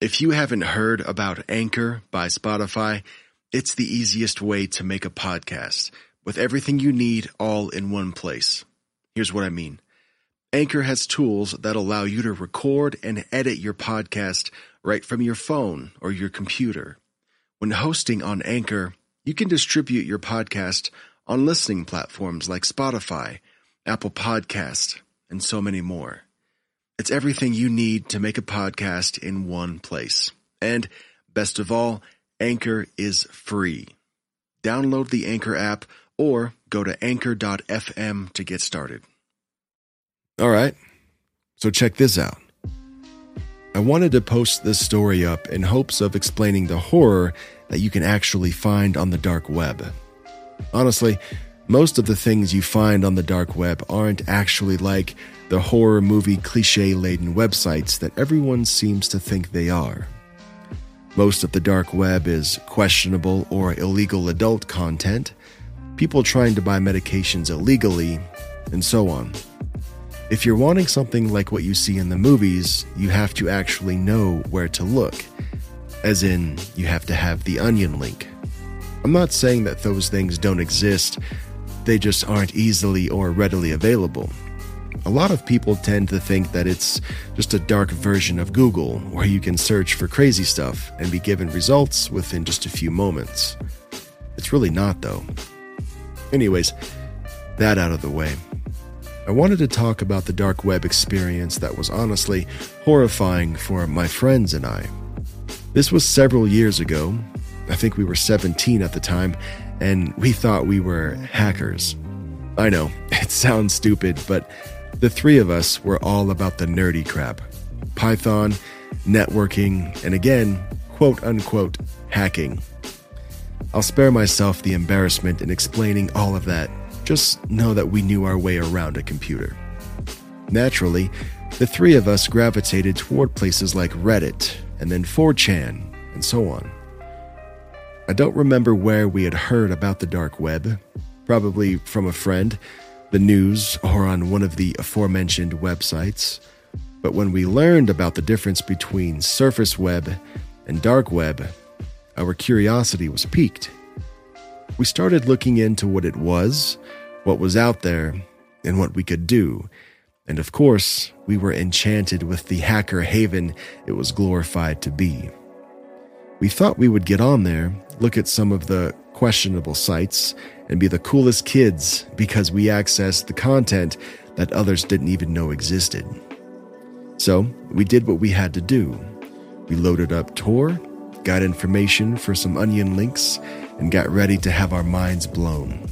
If you haven't heard about Anchor by Spotify, it's the easiest way to make a podcast with everything you need all in one place. Here's what I mean. Anchor has tools that allow you to record and edit your podcast right from your phone or your computer. When hosting on Anchor, you can distribute your podcast on listening platforms like Spotify, Apple Podcast, and so many more. It's everything you need to make a podcast in one place. And best of all, Anchor is free. Download the Anchor app or go to anchor.fm to get started. All right, so check this out. I wanted to post this story up in hopes of explaining the horror that you can actually find on the dark web. Honestly, most of the things you find on the dark web aren't actually like the horror movie cliche laden websites that everyone seems to think they are. Most of the dark web is questionable or illegal adult content, people trying to buy medications illegally, and so on. If you're wanting something like what you see in the movies, you have to actually know where to look. As in, you have to have the onion link. I'm not saying that those things don't exist, they just aren't easily or readily available. A lot of people tend to think that it's just a dark version of Google, where you can search for crazy stuff and be given results within just a few moments. It's really not, though. Anyways, that out of the way. I wanted to talk about the dark web experience that was honestly horrifying for my friends and I. This was several years ago. I think we were 17 at the time, and we thought we were hackers. I know, it sounds stupid, but the three of us were all about the nerdy crap Python, networking, and again, quote unquote, hacking. I'll spare myself the embarrassment in explaining all of that. Just know that we knew our way around a computer. Naturally, the three of us gravitated toward places like Reddit, and then 4chan, and so on. I don't remember where we had heard about the dark web, probably from a friend, the news, or on one of the aforementioned websites. But when we learned about the difference between surface web and dark web, our curiosity was piqued. We started looking into what it was, what was out there, and what we could do. And of course, we were enchanted with the hacker haven it was glorified to be. We thought we would get on there, look at some of the questionable sites, and be the coolest kids because we accessed the content that others didn't even know existed. So, we did what we had to do. We loaded up Tor, got information for some onion links, and got ready to have our minds blown.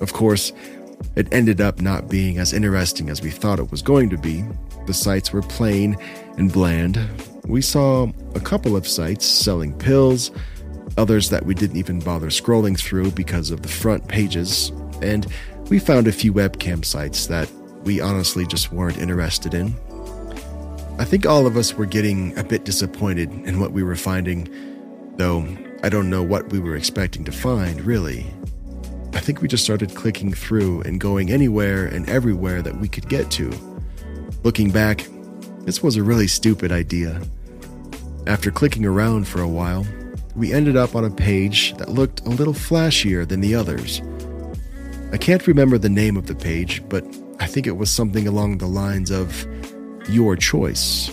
Of course, it ended up not being as interesting as we thought it was going to be. The sites were plain and bland. We saw a couple of sites selling pills, others that we didn't even bother scrolling through because of the front pages, and we found a few webcam sites that we honestly just weren't interested in. I think all of us were getting a bit disappointed in what we were finding, though I don't know what we were expecting to find, really. I think we just started clicking through and going anywhere and everywhere that we could get to. Looking back, this was a really stupid idea. After clicking around for a while, we ended up on a page that looked a little flashier than the others. I can't remember the name of the page, but I think it was something along the lines of Your Choice,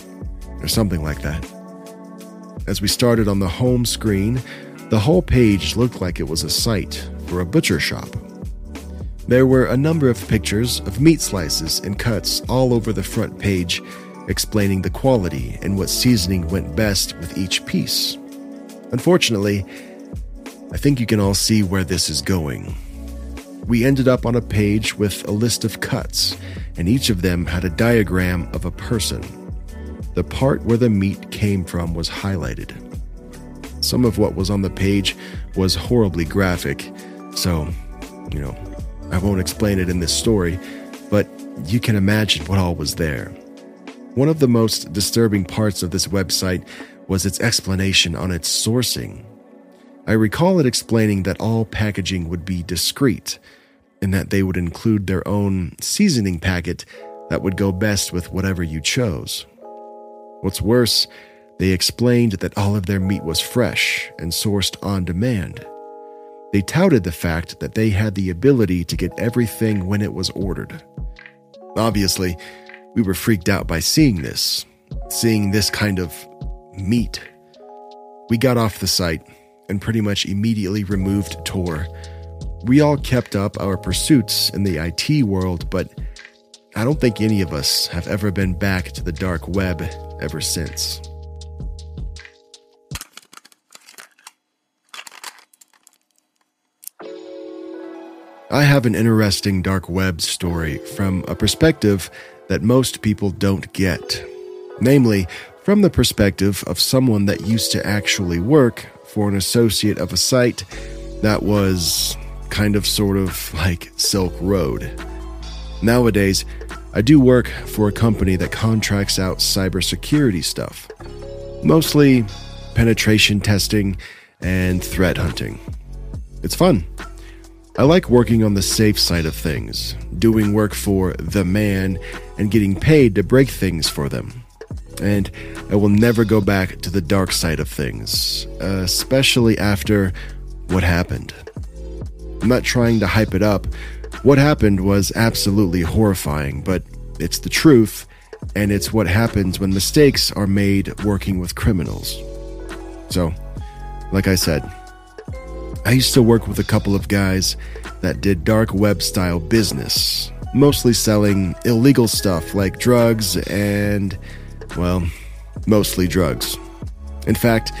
or something like that. As we started on the home screen, the whole page looked like it was a site for a butcher shop. There were a number of pictures of meat slices and cuts all over the front page, explaining the quality and what seasoning went best with each piece. Unfortunately, I think you can all see where this is going. We ended up on a page with a list of cuts, and each of them had a diagram of a person. the part where the meat came from was highlighted. Some of what was on the page was horribly graphic, so, you know, I won't explain it in this story, but you can imagine what all was there. One of the most disturbing parts of this website was its explanation on its sourcing. I recall it explaining that all packaging would be discreet and that they would include their own seasoning packet that would go best with whatever you chose. What's worse, they explained that all of their meat was fresh and sourced on demand. They touted the fact that they had the ability to get everything when it was ordered. Obviously, we were freaked out by seeing this, seeing this kind of meat. We got off the site and pretty much immediately removed Tor. We all kept up our pursuits in the IT world, but I don't think any of us have ever been back to the dark web ever since. I have an interesting dark web story from a perspective that most people don't get. Namely, from the perspective of someone that used to actually work for an associate of a site that was kind of sort of like Silk Road. Nowadays, I do work for a company that contracts out cybersecurity stuff, mostly penetration testing and threat hunting. It's fun. I like working on the safe side of things, doing work for the man, and getting paid to break things for them. And I will never go back to the dark side of things, especially after what happened. I'm not trying to hype it up. What happened was absolutely horrifying, but it's the truth, and it's what happens when mistakes are made working with criminals. So, like I said, I used to work with a couple of guys that did dark web style business, mostly selling illegal stuff like drugs and, well, mostly drugs. In fact,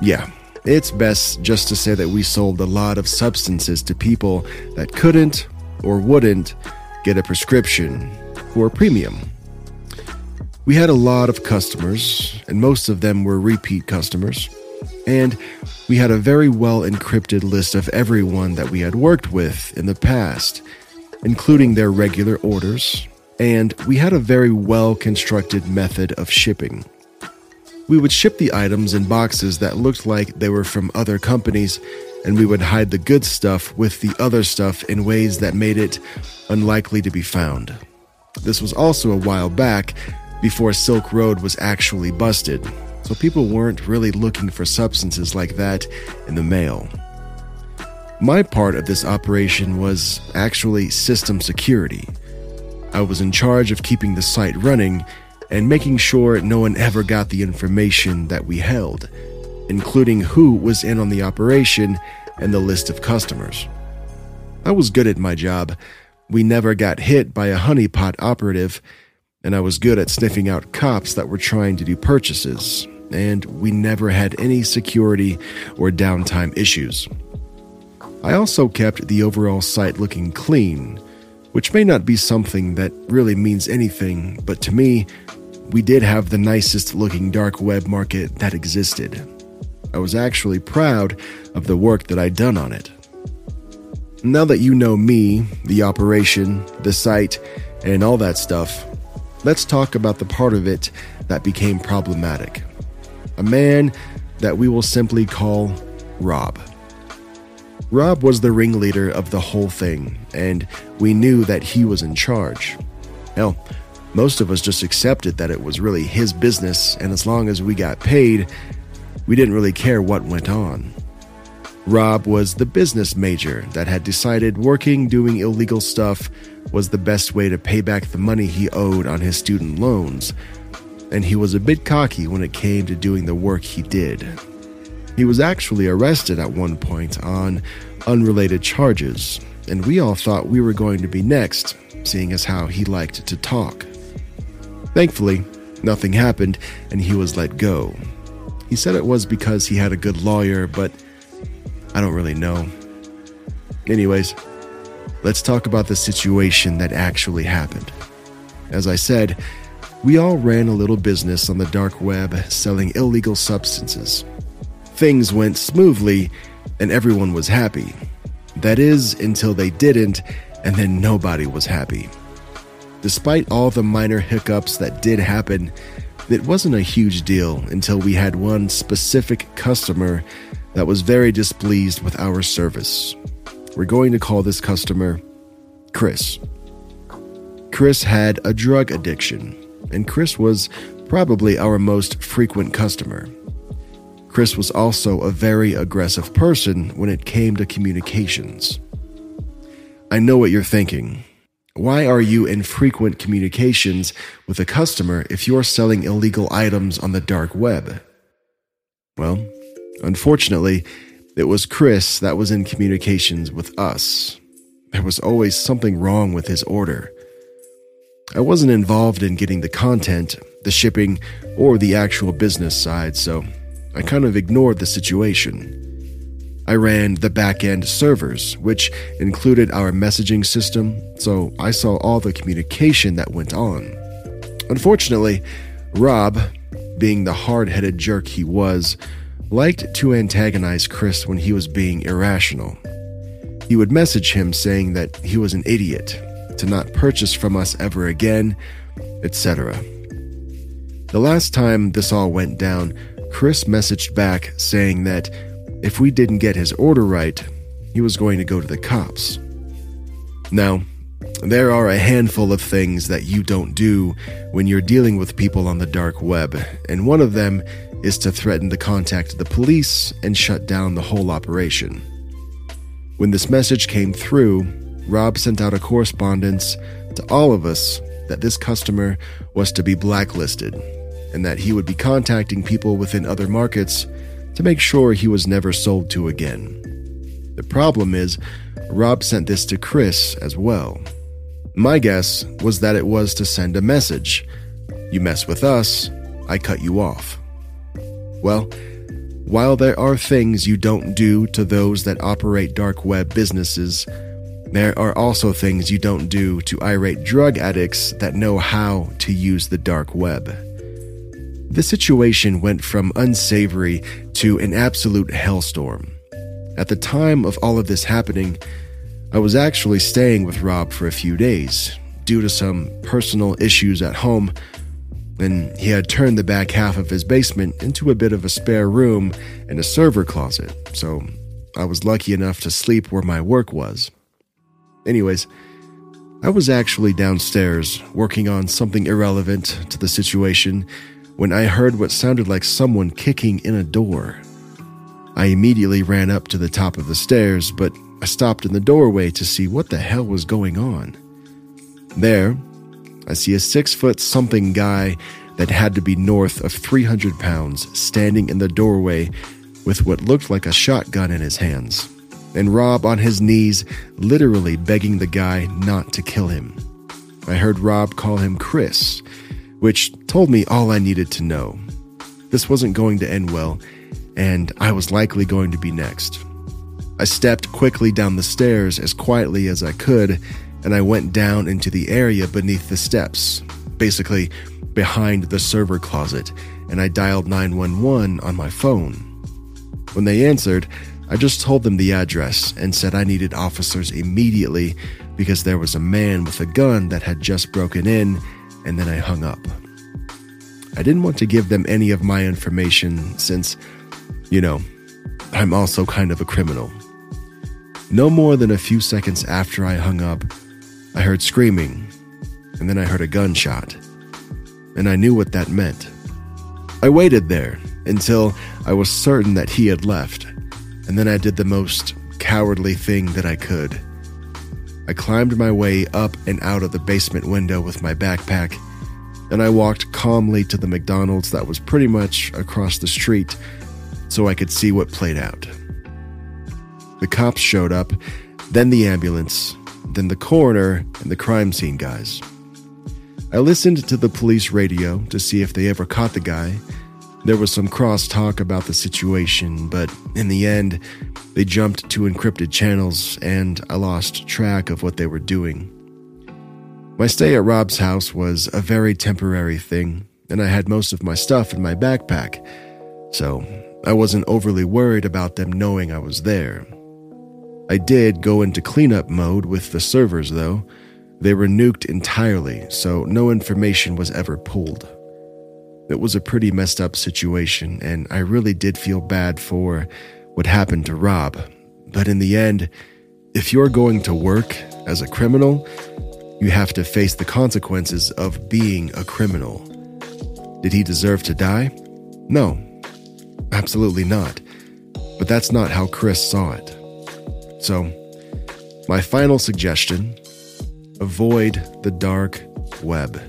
yeah, it's best just to say that we sold a lot of substances to people that couldn't or wouldn't get a prescription for a premium. We had a lot of customers, and most of them were repeat customers. And we had a very well encrypted list of everyone that we had worked with in the past, including their regular orders, and we had a very well constructed method of shipping. We would ship the items in boxes that looked like they were from other companies, and we would hide the good stuff with the other stuff in ways that made it unlikely to be found. This was also a while back, before Silk Road was actually busted, so people weren't really looking for substances like that in the mail. My part of this operation was actually system security. I was in charge of keeping the site running and making sure no one ever got the information that we held, including who was in on the operation and the list of customers. I was good at my job. We never got hit by a honeypot operative, and I was good at sniffing out cops that were trying to do purchases, and we never had any security or downtime issues. I also kept the overall site looking clean, which may not be something that really means anything, but to me, we did have the nicest looking dark web market that existed. I was actually proud of the work that I'd done on it. Now that you know me, the operation, the site, and all that stuff, let's talk about the part of it that became problematic a man that we will simply call Rob. Rob was the ringleader of the whole thing, and we knew that he was in charge. Hell, most of us just accepted that it was really his business, and as long as we got paid, we didn't really care what went on. Rob was the business major that had decided working doing illegal stuff was the best way to pay back the money he owed on his student loans, and he was a bit cocky when it came to doing the work he did. He was actually arrested at one point on unrelated charges, and we all thought we were going to be next, seeing as how he liked to talk. Thankfully, nothing happened and he was let go. He said it was because he had a good lawyer, but I don't really know. Anyways, let's talk about the situation that actually happened. As I said, We all ran a little business on the dark web selling illegal substances. Things went smoothly and everyone was happy. That is, until they didn't, and then nobody was happy. Despite all the minor hiccups that did happen, it wasn't a huge deal until we had one specific customer that was very displeased with our service. We're going to call this customer Chris. Chris had a drug addiction, and Chris was probably our most frequent customer. Chris was also a very aggressive person when it came to communications. I know what you're thinking. Why are you in frequent communications with a customer if you're selling illegal items on the dark web? Well, unfortunately, it was Chris that was in communications with us. There was always something wrong with his order. I wasn't involved in getting the content, the shipping, or the actual business side, so I kind of ignored the situation. I ran the back end servers, which included our messaging system, so I saw all the communication that went on. Unfortunately, Rob, being the hard headed jerk he was, liked to antagonize Chris when he was being irrational. He would message him saying that he was an idiot, to not purchase from us ever again, etc. The last time this all went down, Chris messaged back saying that if we didn't get his order right, he was going to go to the cops. Now, there are a handful of things that you don't do when you're dealing with people on the dark web, and one of them is to threaten to contact the police and shut down the whole operation. When this message came through, Rob sent out a correspondence to all of us that this customer was to be blacklisted and that he would be contacting people within other markets to make sure he was never sold to again. The problem is, Rob sent this to Chris as well. My guess was that it was to send a message You mess with us, I cut you off. Well, while there are things you don't do to those that operate dark web businesses, there are also things you don't do to irate drug addicts that know how to use the dark web. The situation went from unsavory to an absolute hellstorm. At the time of all of this happening, I was actually staying with Rob for a few days due to some personal issues at home, and he had turned the back half of his basement into a bit of a spare room and a server closet, so I was lucky enough to sleep where my work was. Anyways, I was actually downstairs working on something irrelevant to the situation when I heard what sounded like someone kicking in a door. I immediately ran up to the top of the stairs, but I stopped in the doorway to see what the hell was going on. There, I see a six foot something guy that had to be north of 300 pounds standing in the doorway with what looked like a shotgun in his hands, and Rob on his knees, literally begging the guy not to kill him. I heard Rob call him Chris, which told me all I needed to know. This wasn't going to end well, and I was likely going to be next. I stepped quickly down the stairs as quietly as I could, and I went down into the area beneath the steps, basically behind the server closet, and I dialed 911 on my phone. When they answered, I just told them the address and said I needed officers immediately because there was a man with a gun that had just broken in and then I hung up. I didn't want to give them any of my information since, you know, I'm also kind of a criminal. No more than a few seconds after I hung up, I heard screaming, and then I heard a gunshot, and I knew what that meant. I waited there until I was certain that he had left, and then I did the most cowardly thing that I could. I climbed my way up and out of the basement window with my backpack, and I walked calmly to the McDonald's that was pretty much across the street so I could see what played out. The cops showed up, then the ambulance, then the coroner and the crime scene guys. I listened to the police radio to see if they ever caught the guy. There was some cross-talk about the situation, but in the end, they jumped to encrypted channels and I lost track of what they were doing. My stay at Rob's house was a very temporary thing, and I had most of my stuff in my backpack, so I wasn't overly worried about them knowing I was there. I did go into cleanup mode with the servers, though. They were nuked entirely, so no information was ever pulled. It was a pretty messed up situation, and I really did feel bad for what happened to Rob. But in the end, if you're going to work as a criminal, you have to face the consequences of being a criminal. Did he deserve to die? No, absolutely not. But that's not how Chris saw it. So, my final suggestion avoid the dark web.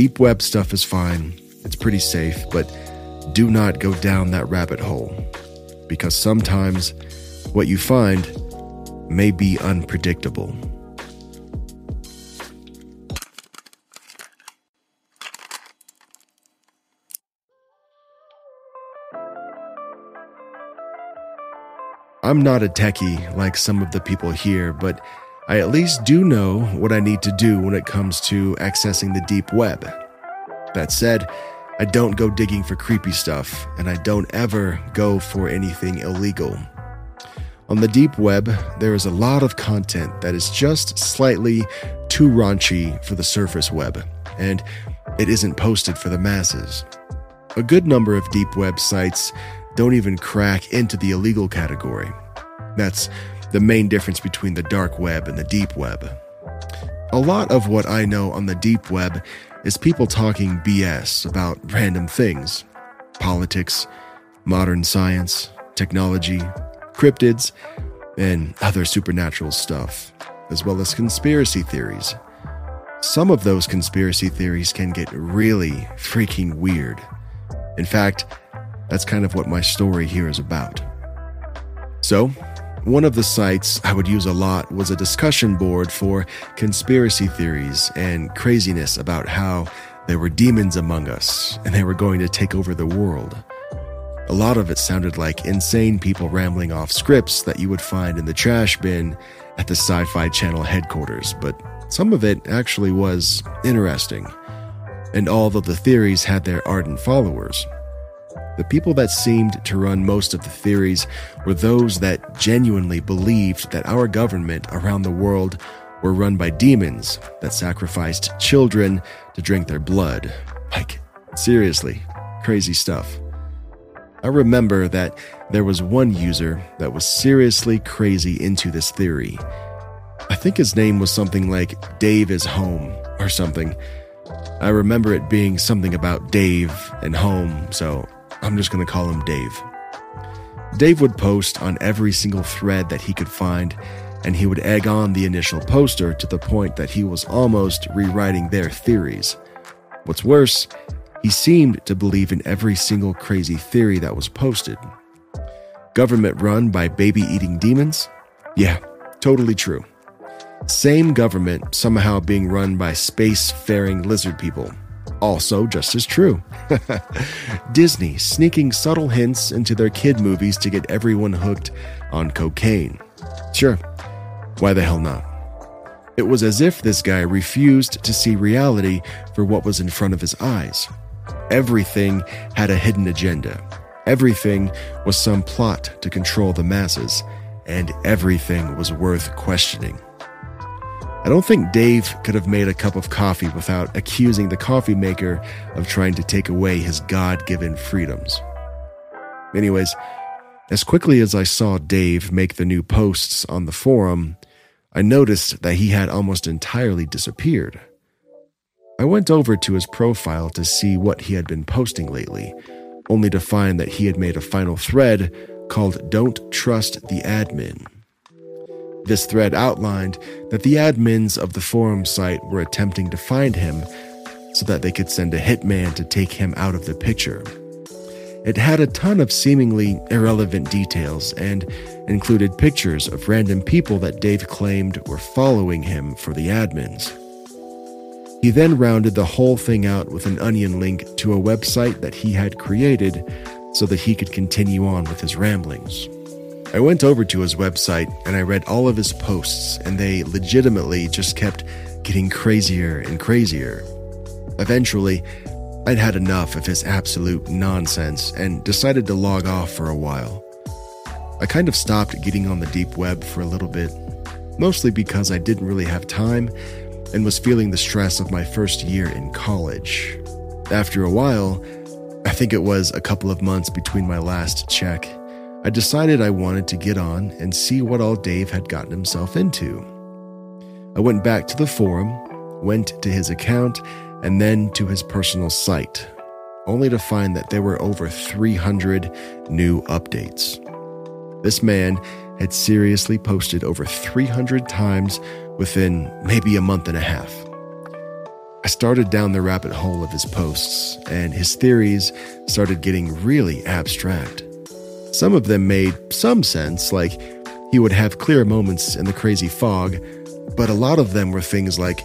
Deep web stuff is fine, it's pretty safe, but do not go down that rabbit hole because sometimes what you find may be unpredictable. I'm not a techie like some of the people here, but I at least do know what I need to do when it comes to accessing the deep web. That said, I don't go digging for creepy stuff, and I don't ever go for anything illegal. On the deep web, there is a lot of content that is just slightly too raunchy for the surface web, and it isn't posted for the masses. A good number of deep web sites don't even crack into the illegal category. That's the main difference between the dark web and the deep web. A lot of what I know on the deep web is people talking BS about random things politics, modern science, technology, cryptids, and other supernatural stuff, as well as conspiracy theories. Some of those conspiracy theories can get really freaking weird. In fact, that's kind of what my story here is about. So, one of the sites I would use a lot was a discussion board for conspiracy theories and craziness about how there were demons among us and they were going to take over the world. A lot of it sounded like insane people rambling off scripts that you would find in the trash bin at the Sci Fi Channel headquarters, but some of it actually was interesting. And although the theories had their ardent followers, the people that seemed to run most of the theories were those that genuinely believed that our government around the world were run by demons that sacrificed children to drink their blood. Like, seriously, crazy stuff. I remember that there was one user that was seriously crazy into this theory. I think his name was something like Dave is Home or something. I remember it being something about Dave and home, so I'm just going to call him Dave. Dave would post on every single thread that he could find, and he would egg on the initial poster to the point that he was almost rewriting their theories. What's worse, he seemed to believe in every single crazy theory that was posted. Government run by baby eating demons? Yeah, totally true. Same government somehow being run by space faring lizard people also just as true. Disney sneaking subtle hints into their kid movies to get everyone hooked on cocaine. Sure, why the hell not? It was as if this guy refused to see reality for what was in front of his eyes. Everything had a hidden agenda. Everything was some plot to control the masses, and everything was worth questioning. I don't think Dave could have made a cup of coffee without accusing the coffee maker of trying to take away his God given freedoms. Anyways, as quickly as I saw Dave make the new posts on the forum, I noticed that he had almost entirely disappeared. I went over to his profile to see what he had been posting lately, only to find that he had made a final thread called Don't Trust the Admin. This thread outlined that the admins of the forum site were attempting to find him so that they could send a hitman to take him out of the picture. It had a ton of seemingly irrelevant details and included pictures of random people that Dave claimed were following him for the admins. He then rounded the whole thing out with an onion link to a website that he had created so that he could continue on with his ramblings. I went over to his website and I read all of his posts, and they legitimately just kept getting crazier and crazier. Eventually, I'd had enough of his absolute nonsense and decided to log off for a while. I kind of stopped getting on the deep web for a little bit, mostly because I didn't really have time and was feeling the stress of my first year in college. After a while, I think it was a couple of months between my last check, I decided I wanted to get on and see what all Dave had gotten himself into. I went back to the forum, went to his account, and then to his personal site, only to find that there were over 300 new updates. This man had seriously posted over 300 times within maybe a month and a half. I started down the rabbit hole of his posts, and his theories started getting really abstract. Some of them made some sense, like he would have clear moments in the crazy fog, but a lot of them were things like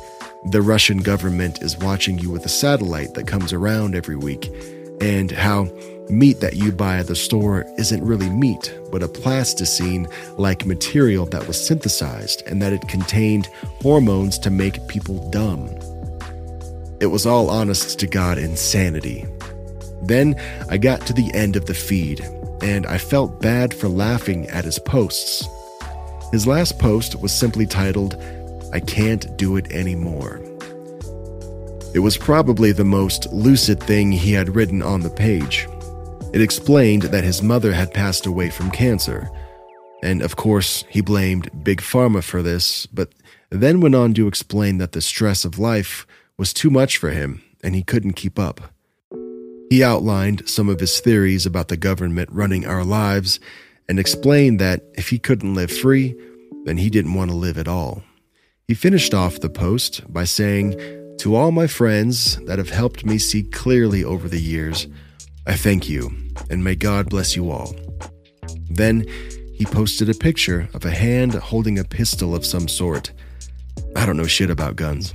the Russian government is watching you with a satellite that comes around every week, and how meat that you buy at the store isn't really meat, but a plasticine like material that was synthesized and that it contained hormones to make people dumb. It was all honest to God insanity. Then I got to the end of the feed, and I felt bad for laughing at his posts. His last post was simply titled, I Can't Do It Anymore. It was probably the most lucid thing he had written on the page. It explained that his mother had passed away from cancer. And of course, he blamed Big Pharma for this, but then went on to explain that the stress of life was too much for him and he couldn't keep up. He outlined some of his theories about the government running our lives and explained that if he couldn't live free, then he didn't want to live at all. He finished off the post by saying, To all my friends that have helped me see clearly over the years, I thank you, and may God bless you all. Then he posted a picture of a hand holding a pistol of some sort. I don't know shit about guns.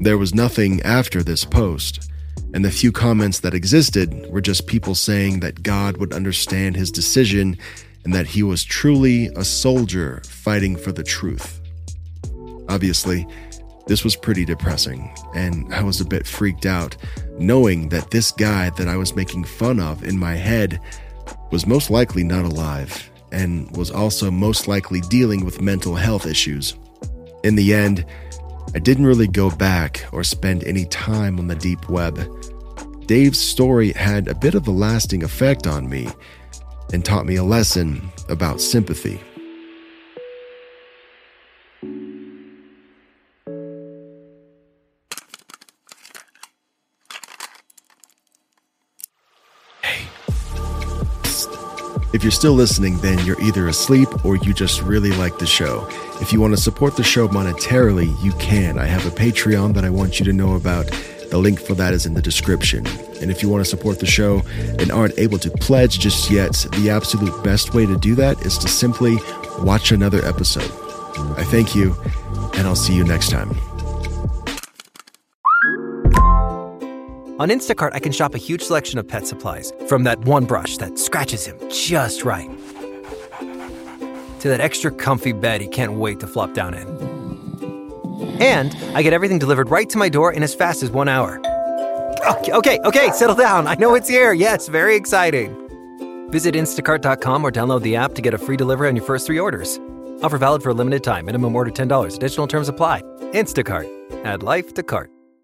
There was nothing after this post, and the few comments that existed were just people saying that God would understand his decision and that he was truly a soldier fighting for the truth. Obviously, this was pretty depressing, and I was a bit freaked out knowing that this guy that I was making fun of in my head was most likely not alive and was also most likely dealing with mental health issues. In the end, I didn't really go back or spend any time on the deep web. Dave's story had a bit of a lasting effect on me and taught me a lesson about sympathy. If you're still listening, then you're either asleep or you just really like the show. If you want to support the show monetarily, you can. I have a Patreon that I want you to know about. The link for that is in the description. And if you want to support the show and aren't able to pledge just yet, the absolute best way to do that is to simply watch another episode. I thank you, and I'll see you next time. On Instacart, I can shop a huge selection of pet supplies, from that one brush that scratches him just right, to that extra comfy bed he can't wait to flop down in. And I get everything delivered right to my door in as fast as one hour. Okay, okay, okay, settle down. I know it's here. Yes, very exciting. Visit instacart.com or download the app to get a free delivery on your first three orders. Offer valid for a limited time. Minimum order $10. Additional terms apply. Instacart. Add life to cart.